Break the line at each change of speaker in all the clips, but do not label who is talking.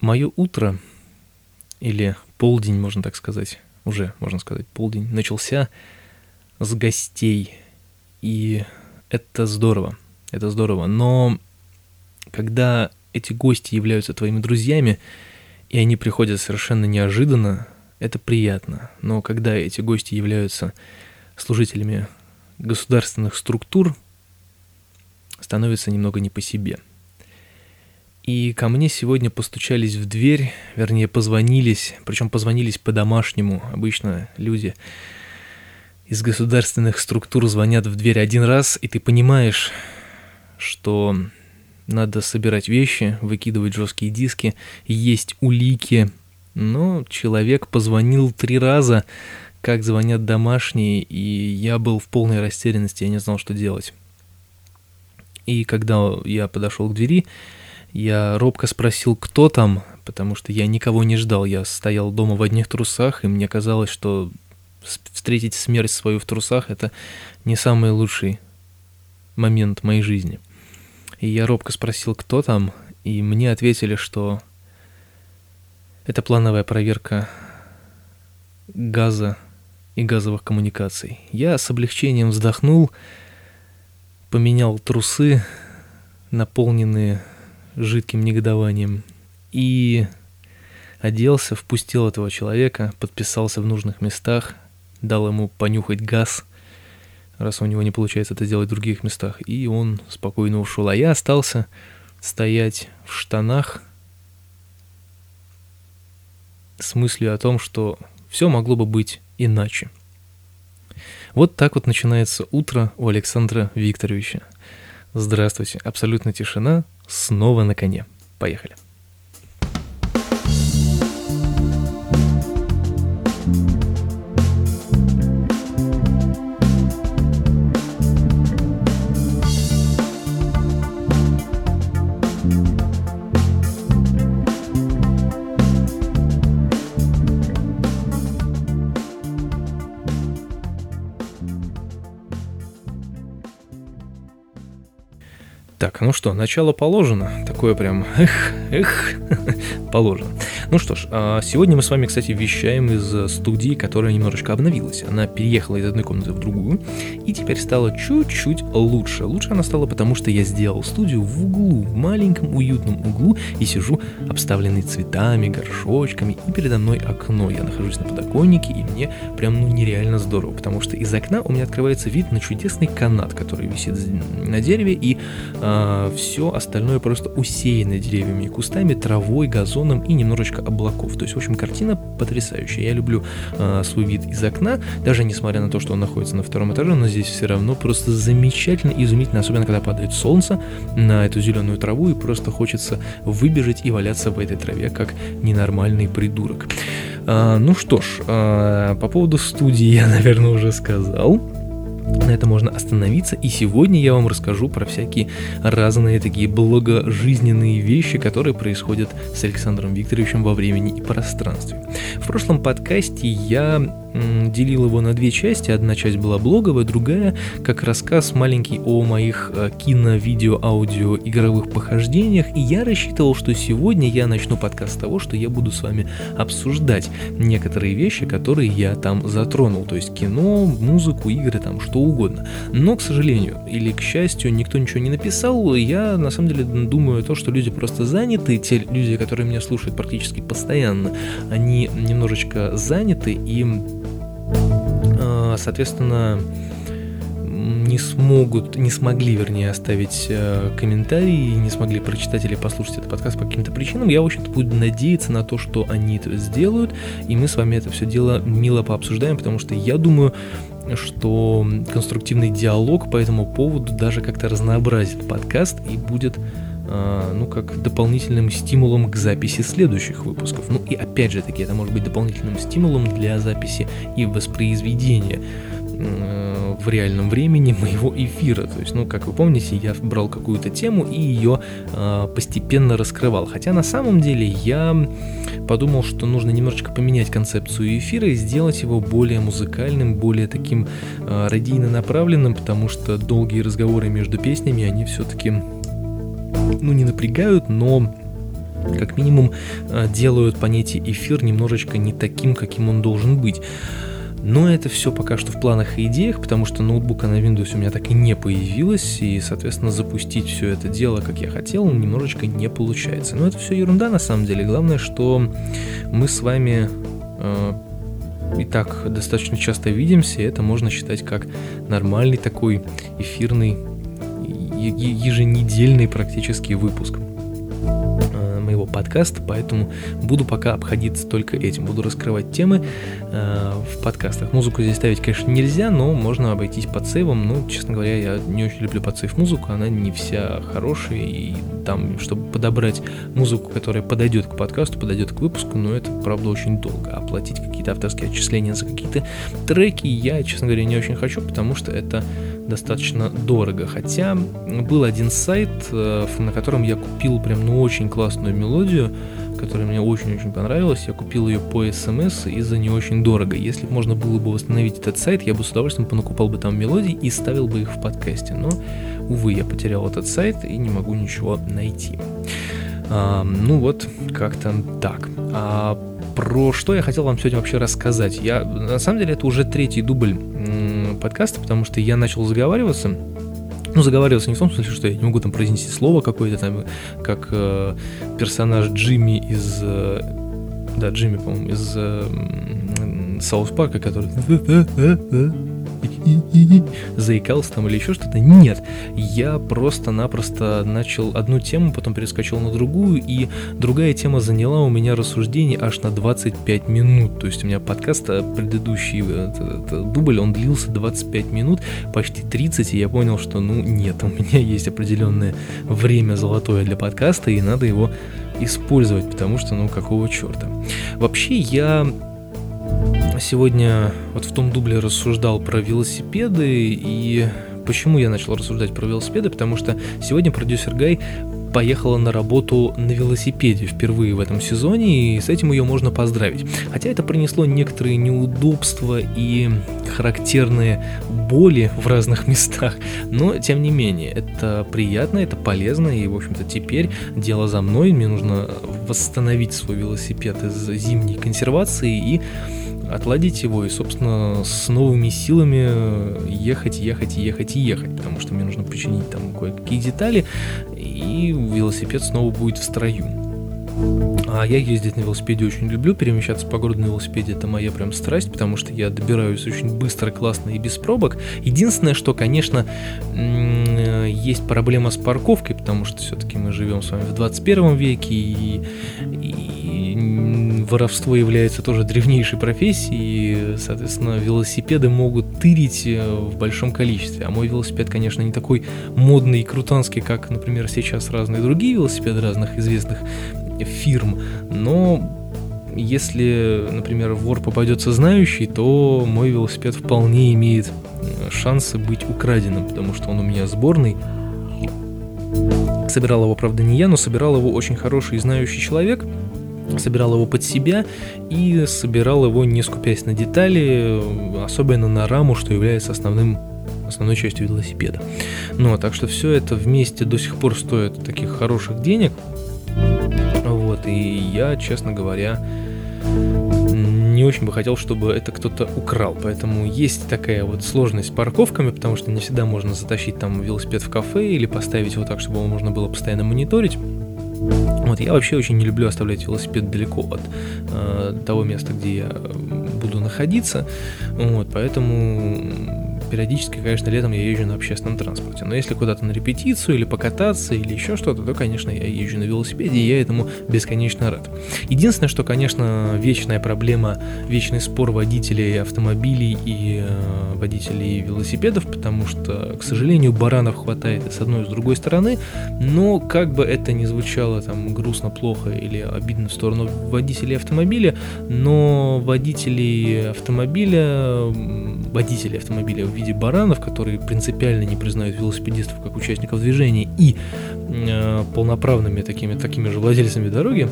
Мое утро, или полдень, можно так сказать, уже, можно сказать, полдень, начался с гостей. И это здорово, это здорово. Но когда эти гости являются твоими друзьями, и они приходят совершенно неожиданно, это приятно. Но когда эти гости являются служителями государственных структур, становится немного не по себе – и ко мне сегодня постучались в дверь, вернее, позвонились, причем позвонились по-домашнему. Обычно люди из государственных структур звонят в дверь один раз, и ты понимаешь, что надо собирать вещи, выкидывать жесткие диски, есть улики. Но человек позвонил три раза, как звонят домашние, и я был в полной растерянности, я не знал, что делать. И когда я подошел к двери, я робко спросил, кто там, потому что я никого не ждал. Я стоял дома в одних трусах, и мне казалось, что встретить смерть свою в трусах — это не самый лучший момент моей жизни. И я робко спросил, кто там, и мне ответили, что это плановая проверка газа и газовых коммуникаций. Я с облегчением вздохнул, поменял трусы, наполненные жидким негодованием. И оделся, впустил этого человека, подписался в нужных местах, дал ему понюхать газ, раз у него не получается это сделать в других местах, и он спокойно ушел. А я остался стоять в штанах с мыслью о том, что все могло бы быть иначе. Вот так вот начинается утро у Александра Викторовича. Здравствуйте, абсолютно тишина, снова на коне. Поехали. Ну что, начало положено. Такое прям эх, эх, положено. Ну что ж, а, сегодня мы с вами, кстати, вещаем из студии, которая немножечко обновилась. Она переехала из одной комнаты в другую, и теперь стала чуть-чуть лучше. Лучше она стала, потому что я сделал студию в углу, в маленьком уютном углу, и сижу обставленный цветами, горшочками, и передо мной окно. Я нахожусь на подоконнике, и мне прям ну нереально здорово, потому что из окна у меня открывается вид на чудесный канат, который висит на дереве, и а, все остальное просто усеяно деревьями и кустами, травой, газоном и немножечко облаков. То есть, в общем, картина потрясающая. Я люблю а, свой вид из окна, даже несмотря на то, что он находится на втором этаже, но здесь все равно просто замечательно и изумительно, особенно когда падает солнце на эту зеленую траву и просто хочется выбежать и валяться в этой траве, как ненормальный придурок. А, ну что ж, а, по поводу студии я, наверное, уже сказал на это можно остановиться, и сегодня я вам расскажу про всякие разные такие благожизненные вещи, которые происходят с Александром Викторовичем во времени и пространстве. В прошлом подкасте я делил его на две части. Одна часть была блоговая, другая как рассказ маленький о моих э, кино, видео, аудио, игровых похождениях. И я рассчитывал, что сегодня я начну подкаст с того, что я буду с вами обсуждать некоторые вещи, которые я там затронул. То есть кино, музыку, игры, там что угодно. Но, к сожалению, или к счастью, никто ничего не написал. Я на самом деле думаю то, что люди просто заняты. Те люди, которые меня слушают практически постоянно, они немножечко заняты и а, соответственно, не смогут, не смогли, вернее, оставить э, комментарии, не смогли прочитать или послушать этот подкаст по каким-то причинам, я, в общем-то, буду надеяться на то, что они это сделают, и мы с вами это все дело мило пообсуждаем, потому что я думаю, что конструктивный диалог по этому поводу даже как-то разнообразит подкаст и будет а, ну, как дополнительным стимулом к записи следующих выпусков. Ну и опять же таки, это может быть дополнительным стимулом для записи и воспроизведения в реальном времени моего эфира. То есть, ну, как вы помните, я брал какую-то тему и ее э, постепенно раскрывал. Хотя на самом деле я подумал, что нужно немножечко поменять концепцию эфира и сделать его более музыкальным, более таким э, радийно направленным, потому что долгие разговоры между песнями, они все-таки ну, не напрягают, но как минимум э, делают понятие эфир немножечко не таким, каким он должен быть. Но это все пока что в планах и идеях, потому что ноутбука на Windows у меня так и не появилось, и, соответственно, запустить все это дело, как я хотел, немножечко не получается. Но это все ерунда на самом деле. Главное, что мы с вами э, и так достаточно часто видимся, и это можно считать как нормальный такой эфирный еженедельный практически выпуск моего подкаста, поэтому буду пока обходиться только этим. Буду раскрывать темы э, в подкастах. Музыку здесь ставить, конечно, нельзя, но можно обойтись под сейвом. Ну, честно говоря, я не очень люблю под сейв музыку, она не вся хорошая, и там, чтобы подобрать музыку, которая подойдет к подкасту, подойдет к выпуску, но это, правда, очень долго. Оплатить какие-то авторские отчисления за какие-то треки я, честно говоря, не очень хочу, потому что это достаточно дорого. Хотя был один сайт, э, на котором я купил прям ну очень классную мелодию, которая мне очень-очень понравилась. Я купил ее по смс и за не очень дорого. Если бы можно было бы восстановить этот сайт, я бы с удовольствием понакупал бы там мелодии и ставил бы их в подкасте. Но, увы, я потерял этот сайт и не могу ничего найти. А, ну вот, как-то так. А про что я хотел вам сегодня вообще рассказать? Я, на самом деле, это уже третий дубль подкаста, потому что я начал заговариваться. Ну, заговариваться не в том смысле, что я не могу там произнести слово какое-то там, как э, персонаж Джимми из... Э, да, Джимми, по-моему, из э, Саус Парка, который заикался там или еще что-то. Нет, я просто-напросто начал одну тему, потом перескочил на другую, и другая тема заняла у меня рассуждение аж на 25 минут. То есть у меня подкаст предыдущий, этот, этот дубль, он длился 25 минут, почти 30, и я понял, что ну нет, у меня есть определенное время золотое для подкаста, и надо его использовать, потому что ну какого черта. Вообще я сегодня вот в том дубле рассуждал про велосипеды и почему я начал рассуждать про велосипеды, потому что сегодня продюсер Гай поехала на работу на велосипеде впервые в этом сезоне, и с этим ее можно поздравить. Хотя это принесло некоторые неудобства и характерные боли в разных местах, но тем не менее, это приятно, это полезно, и, в общем-то, теперь дело за мной, мне нужно восстановить свой велосипед из зимней консервации и отладить его и, собственно, с новыми силами ехать, ехать, ехать и ехать, потому что мне нужно починить там кое-какие детали, и велосипед снова будет в строю. А я ездить на велосипеде очень люблю, перемещаться по городу на велосипеде это моя прям страсть, потому что я добираюсь очень быстро, классно и без пробок. Единственное, что, конечно, есть проблема с парковкой, потому что все-таки мы живем с вами в 21 веке, и, и воровство является тоже древнейшей профессией, и, соответственно, велосипеды могут тырить э, в большом количестве. А мой велосипед, конечно, не такой модный и крутанский, как, например, сейчас разные другие велосипеды разных известных фирм, но если, например, вор попадется знающий, то мой велосипед вполне имеет э, шансы быть украденным, потому что он у меня сборный. Собирал его, правда, не я, но собирал его очень хороший и знающий человек. Собирал его под себя и собирал его не скупясь на детали, особенно на раму, что является основным основной частью велосипеда. Ну, так что все это вместе до сих пор стоит таких хороших денег. Вот, и я, честно говоря, не очень бы хотел, чтобы это кто-то украл. Поэтому есть такая вот сложность с парковками, потому что не всегда можно затащить там велосипед в кафе или поставить его так, чтобы его можно было постоянно мониторить. Вот я вообще очень не люблю оставлять велосипед далеко от э, того места, где я буду находиться. Вот, поэтому периодически, конечно, летом я езжу на общественном транспорте. Но если куда-то на репетицию или покататься или еще что-то, то, конечно, я езжу на велосипеде, и я этому бесконечно рад. Единственное, что, конечно, вечная проблема, вечный спор водителей автомобилей и э, водителей велосипедов, потому что, к сожалению, баранов хватает с одной, и с другой стороны, но как бы это ни звучало там грустно, плохо или обидно в сторону водителей автомобиля, но водителей автомобиля, водителей автомобиля в виде баранов, которые принципиально не признают велосипедистов как участников движения и э, полноправными такими, такими же владельцами дороги,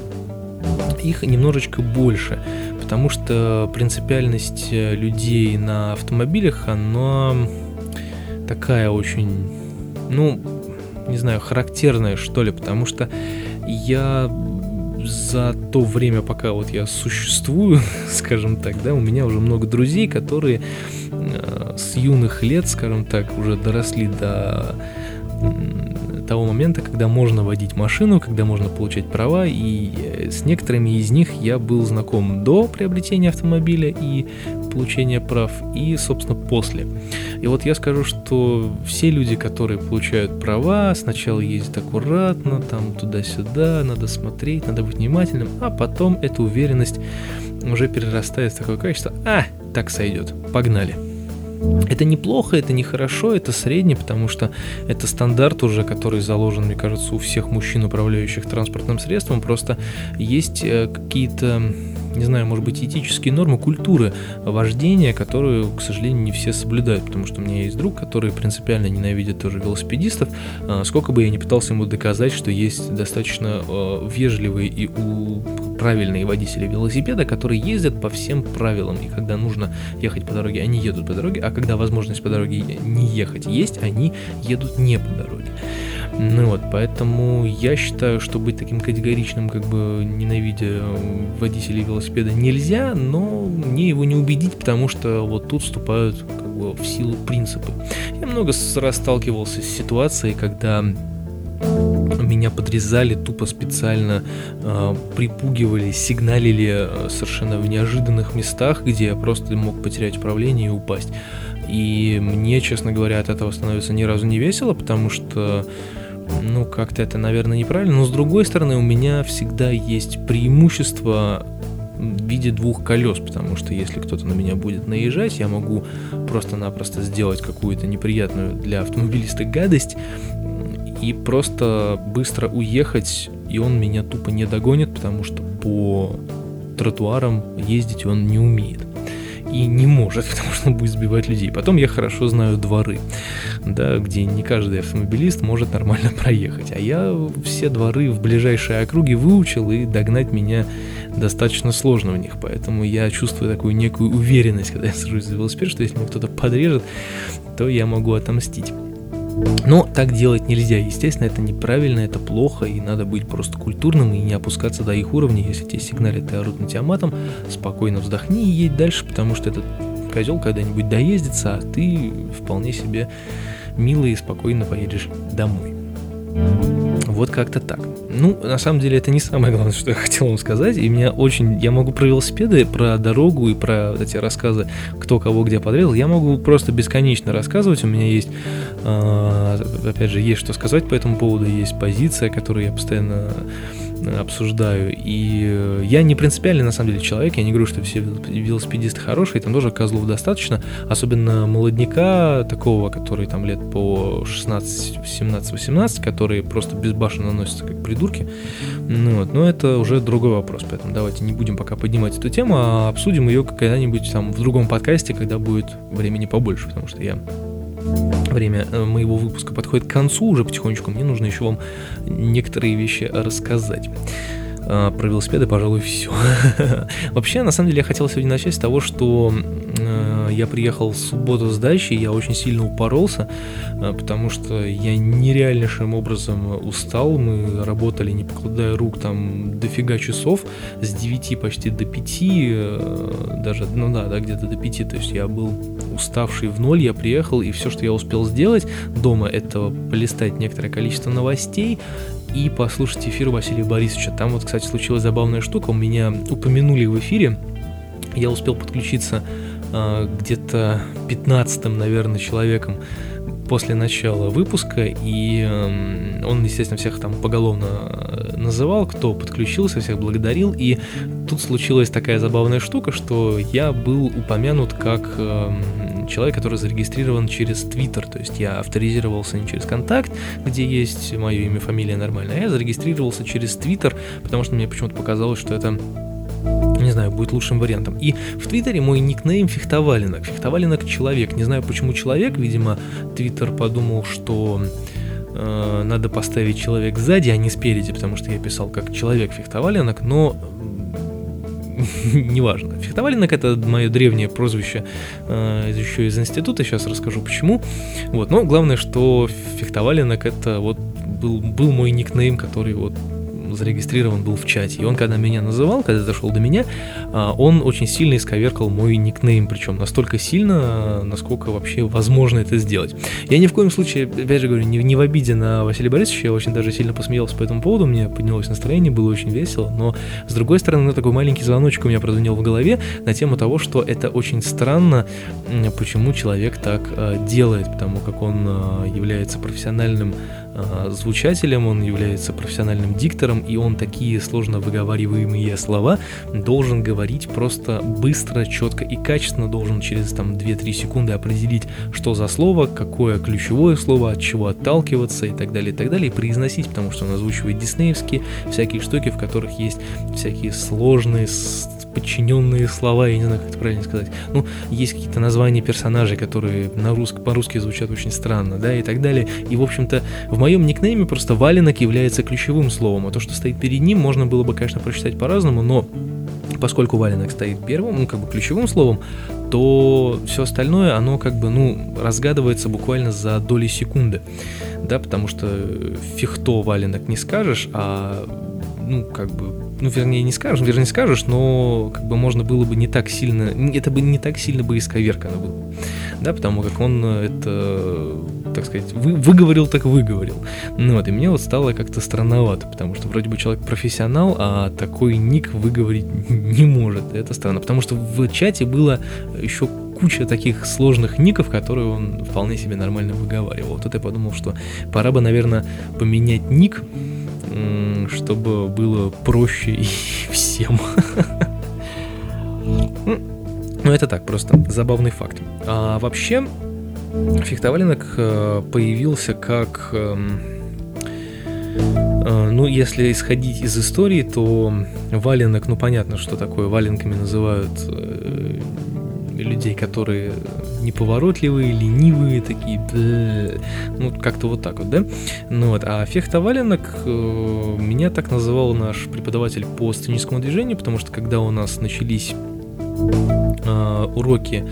их немножечко больше, потому что принципиальность э, людей на автомобилях, она такая очень, ну, не знаю, характерная, что ли, потому что я за то время, пока вот я существую, скажем так, да, у меня уже много друзей, которые с юных лет, скажем так, уже доросли до того момента, когда можно водить машину, когда можно получать права, и э, с некоторыми из них я был знаком до приобретения автомобиля и получения прав, и, собственно, после. И вот я скажу, что все люди, которые получают права, сначала ездят аккуратно, там туда-сюда, надо смотреть, надо быть внимательным, а потом эта уверенность уже перерастает в такое качество, а, так сойдет, погнали. Это неплохо, это нехорошо, это средне, потому что это стандарт уже, который заложен, мне кажется, у всех мужчин, управляющих транспортным средством. Просто есть э, какие-то не знаю, может быть, этические нормы культуры вождения, которую, к сожалению, не все соблюдают, потому что у меня есть друг, который принципиально ненавидит тоже велосипедистов, а, сколько бы я ни пытался ему доказать, что есть достаточно а, вежливые и правильные водители велосипеда, которые ездят по всем правилам, и когда нужно ехать по дороге, они едут по дороге, а когда возможность по дороге не ехать есть, они едут не по дороге. Ну вот, поэтому я считаю, что быть таким категоричным, как бы ненавидя водителей велосипеда, нельзя, но мне его не убедить, потому что вот тут вступают как бы в силу принципы. Я много раз сталкивался с ситуацией, когда меня подрезали тупо специально, э, припугивали, сигналили э, совершенно в неожиданных местах, где я просто мог потерять управление и упасть. И мне, честно говоря, от этого становится ни разу не весело, потому что ну, как-то это, наверное, неправильно. Но с другой стороны, у меня всегда есть преимущество в виде двух колес, потому что если кто-то на меня будет наезжать, я могу просто-напросто сделать какую-то неприятную для автомобилиста гадость и просто быстро уехать, и он меня тупо не догонит, потому что по тротуарам ездить он не умеет и не может, потому что он будет сбивать людей. Потом я хорошо знаю дворы, да, где не каждый автомобилист может нормально проехать. А я все дворы в ближайшей округе выучил, и догнать меня достаточно сложно в них. Поэтому я чувствую такую некую уверенность, когда я сажусь за велосипед, что если меня кто-то подрежет, то я могу отомстить. Но так делать нельзя. Естественно, это неправильно, это плохо, и надо быть просто культурным и не опускаться до их уровня. Если тебе сигналят и орут на тебя матом, спокойно вздохни и едь дальше, потому что этот козел когда-нибудь доездится, а ты вполне себе мило и спокойно поедешь домой. Вот как-то так. Ну, на самом деле, это не самое главное, что я хотел вам сказать. И меня очень... Я могу про велосипеды, про дорогу и про вот эти рассказы, кто кого где подрезал. Я могу просто бесконечно рассказывать. У меня есть, э, опять же, есть что сказать по этому поводу. Есть позиция, которую я постоянно обсуждаю. И э, я не принципиальный на самом деле человек, я не говорю, что все велосипедисты хорошие, там тоже козлов достаточно, особенно молодняка такого, который там лет по 16, 17, 18, которые просто безбашенно наносятся как придурки. Ну, вот, но это уже другой вопрос, поэтому давайте не будем пока поднимать эту тему, а обсудим ее когда-нибудь там в другом подкасте, когда будет времени побольше, потому что я время э, моего выпуска подходит к концу уже потихонечку, мне нужно еще вам некоторые вещи рассказать. А, про велосипеды, пожалуй, все. Вообще, на самом деле, я хотел сегодня начать с того, что э, я приехал в субботу с дачи, я очень сильно упоролся, э, потому что я нереальнейшим образом устал. Мы работали, не покладая рук, там дофига часов, с 9 почти до 5, э, даже, ну да, да, где-то до 5. То есть я был уставший в ноль, я приехал, и все, что я успел сделать дома, это полистать некоторое количество новостей, и послушать эфир Василия Борисовича. Там вот, кстати, случилась забавная штука, у меня упомянули в эфире, я успел подключиться где-то 15-м, наверное, человеком после начала выпуска, и э, он, естественно, всех там поголовно э, называл, кто подключился, всех благодарил, и тут случилась такая забавная штука, что я был упомянут как э, человек, который зарегистрирован через Twitter, то есть я авторизировался не через контакт, где есть мое имя, фамилия нормальная, а я зарегистрировался через Twitter, потому что мне почему-то показалось, что это знаю, будет лучшим вариантом. И в Твиттере мой никнейм Фехтовалинок. Фехтовалинок человек. Не знаю, почему человек. Видимо, Твиттер подумал, что э, надо поставить человек сзади, а не спереди, потому что я писал как человек Фехтовалинок, но неважно. Фехтовалинок это мое древнее прозвище э, еще из института, сейчас расскажу почему. Вот, но главное, что Фехтовалинок это вот был, был мой никнейм, который вот зарегистрирован был в чате. И он, когда меня называл, когда дошел до меня, а, он очень сильно исковеркал мой никнейм, причем настолько сильно, насколько вообще возможно это сделать. Я ни в коем случае, опять же говорю, не, не в обиде на Василия Борисовича, я очень даже сильно посмеялся по этому поводу, мне поднялось настроение, было очень весело, но с другой стороны, такой маленький звоночек у меня прозвенел в голове на тему того, что это очень странно, почему человек так э, делает, потому как он э, является профессиональным звучателем, он является профессиональным диктором, и он такие сложно выговариваемые слова должен говорить просто быстро, четко и качественно, должен через там 2-3 секунды определить, что за слово, какое ключевое слово, от чего отталкиваться и так далее, и так далее, и произносить, потому что он озвучивает диснеевские всякие штуки, в которых есть всякие сложные подчиненные слова, я не знаю, как это правильно сказать. Ну, есть какие-то названия персонажей, которые на руск, по-русски звучат очень странно, да, и так далее. И, в общем-то, в моем никнейме просто валенок является ключевым словом, а то, что стоит перед ним, можно было бы, конечно, прочитать по-разному, но поскольку валенок стоит первым, ну, как бы ключевым словом, то все остальное, оно как бы, ну, разгадывается буквально за доли секунды, да, потому что фихто валенок не скажешь, а, ну, как бы ну, вернее, не скажешь, вернее, скажешь, но как бы можно было бы не так сильно, это бы не так сильно бы исковеркано было, да, потому как он это, так сказать, вы, выговорил, так выговорил. Ну вот, и мне вот стало как-то странновато, потому что вроде бы человек профессионал, а такой ник выговорить не может, это странно, потому что в чате было еще куча таких сложных ников, которые он вполне себе нормально выговаривал. Вот это я подумал, что пора бы, наверное, поменять ник, чтобы было проще всем. Ну, это так, просто забавный факт. А вообще, фехтоваленок э, появился как... Эм, э, ну, если исходить из истории, то валенок, ну, понятно, что такое. Валенками называют э, людей, которые неповоротливые, ленивые, такие, ну, как-то вот так вот, да? Ну вот, а фехтоваленок э, меня так называл наш преподаватель по сценическому движению, потому что когда у нас начались э, уроки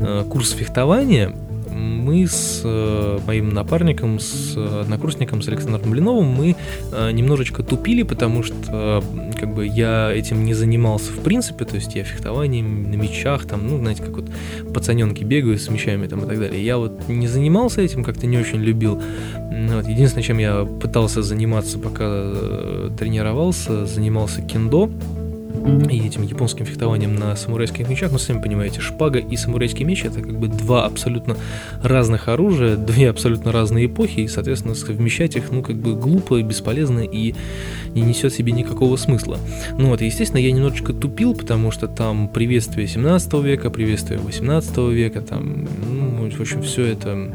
э, курс фехтования, мы с э, моим напарником, с однокурсником, с Александром Блиновым, мы э, немножечко тупили, потому что как бы я этим не занимался в принципе, то есть я фехтованием на мечах, там, ну, знаете, как вот пацаненки бегают с мечами там и так далее. Я вот не занимался этим, как-то не очень любил. Вот. Единственное, чем я пытался заниматься, пока э, тренировался, занимался кендо, и этим японским фехтованием на самурайских мечах, ну, сами понимаете, шпага и самурайский меч это как бы два абсолютно разных оружия, две абсолютно разные эпохи, и, соответственно, совмещать их, ну, как бы глупо и бесполезно и не несет себе никакого смысла. Ну вот, естественно, я немножечко тупил, потому что там приветствие 17 века, приветствие 18 века, там, ну, в общем, все это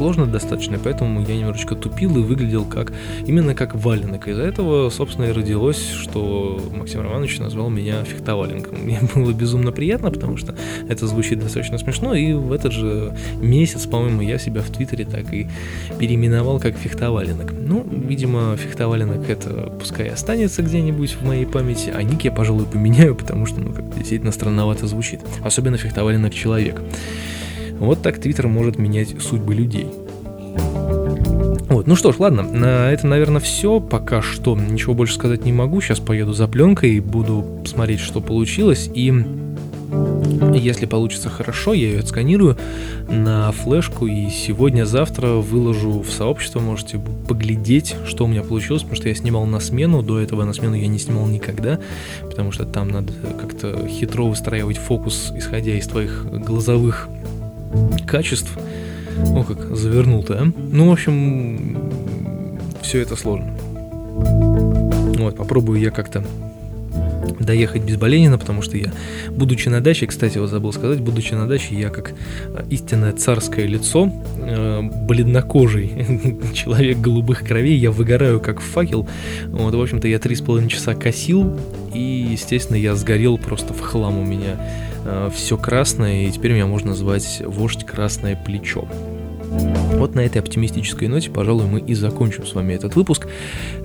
сложно достаточно, поэтому я немножечко тупил и выглядел как именно как валенок. Из-за этого, собственно, и родилось, что Максим Романович назвал меня фехтоваленком. Мне было безумно приятно, потому что это звучит достаточно смешно, и в этот же месяц, по-моему, я себя в Твиттере так и переименовал как фехтоваленок. Ну, видимо, фехтоваленок это пускай останется где-нибудь в моей памяти, а ник я, пожалуй, поменяю, потому что, ну, как действительно странновато звучит. Особенно фехтоваленок человек. Вот так Твиттер может менять судьбы людей. Вот, ну что ж, ладно, на это, наверное, все. Пока что ничего больше сказать не могу. Сейчас поеду за пленкой и буду смотреть, что получилось. И если получится хорошо, я ее отсканирую на флешку и сегодня-завтра выложу в сообщество. Можете поглядеть, что у меня получилось, потому что я снимал на смену. До этого на смену я не снимал никогда, потому что там надо как-то хитро выстраивать фокус, исходя из твоих глазовых качеств. О, как завернул-то, а? Ну, в общем, все это сложно. Вот, попробую я как-то доехать безболезненно, потому что я, будучи на даче, кстати, вот забыл сказать, будучи на даче, я как э, истинное царское лицо, э, бледнокожий человек голубых кровей, я выгораю как факел. Вот, в общем-то, я три с половиной часа косил, и, естественно, я сгорел просто в хлам у меня э, все красное, и теперь меня можно звать вождь красное плечо. Вот на этой оптимистической ноте, пожалуй, мы и закончим с вами этот выпуск.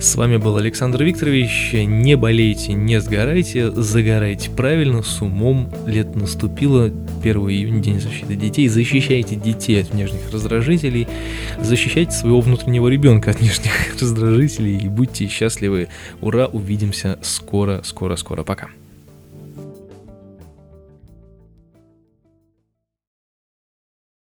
С вами был Александр Викторович. Не болейте, не сгорайте, загорайте правильно, с умом. Лето наступило, 1 июня, День защиты детей. Защищайте детей от внешних раздражителей, защищайте своего внутреннего ребенка от внешних раздражителей и будьте счастливы. Ура, увидимся скоро, скоро, скоро. Пока.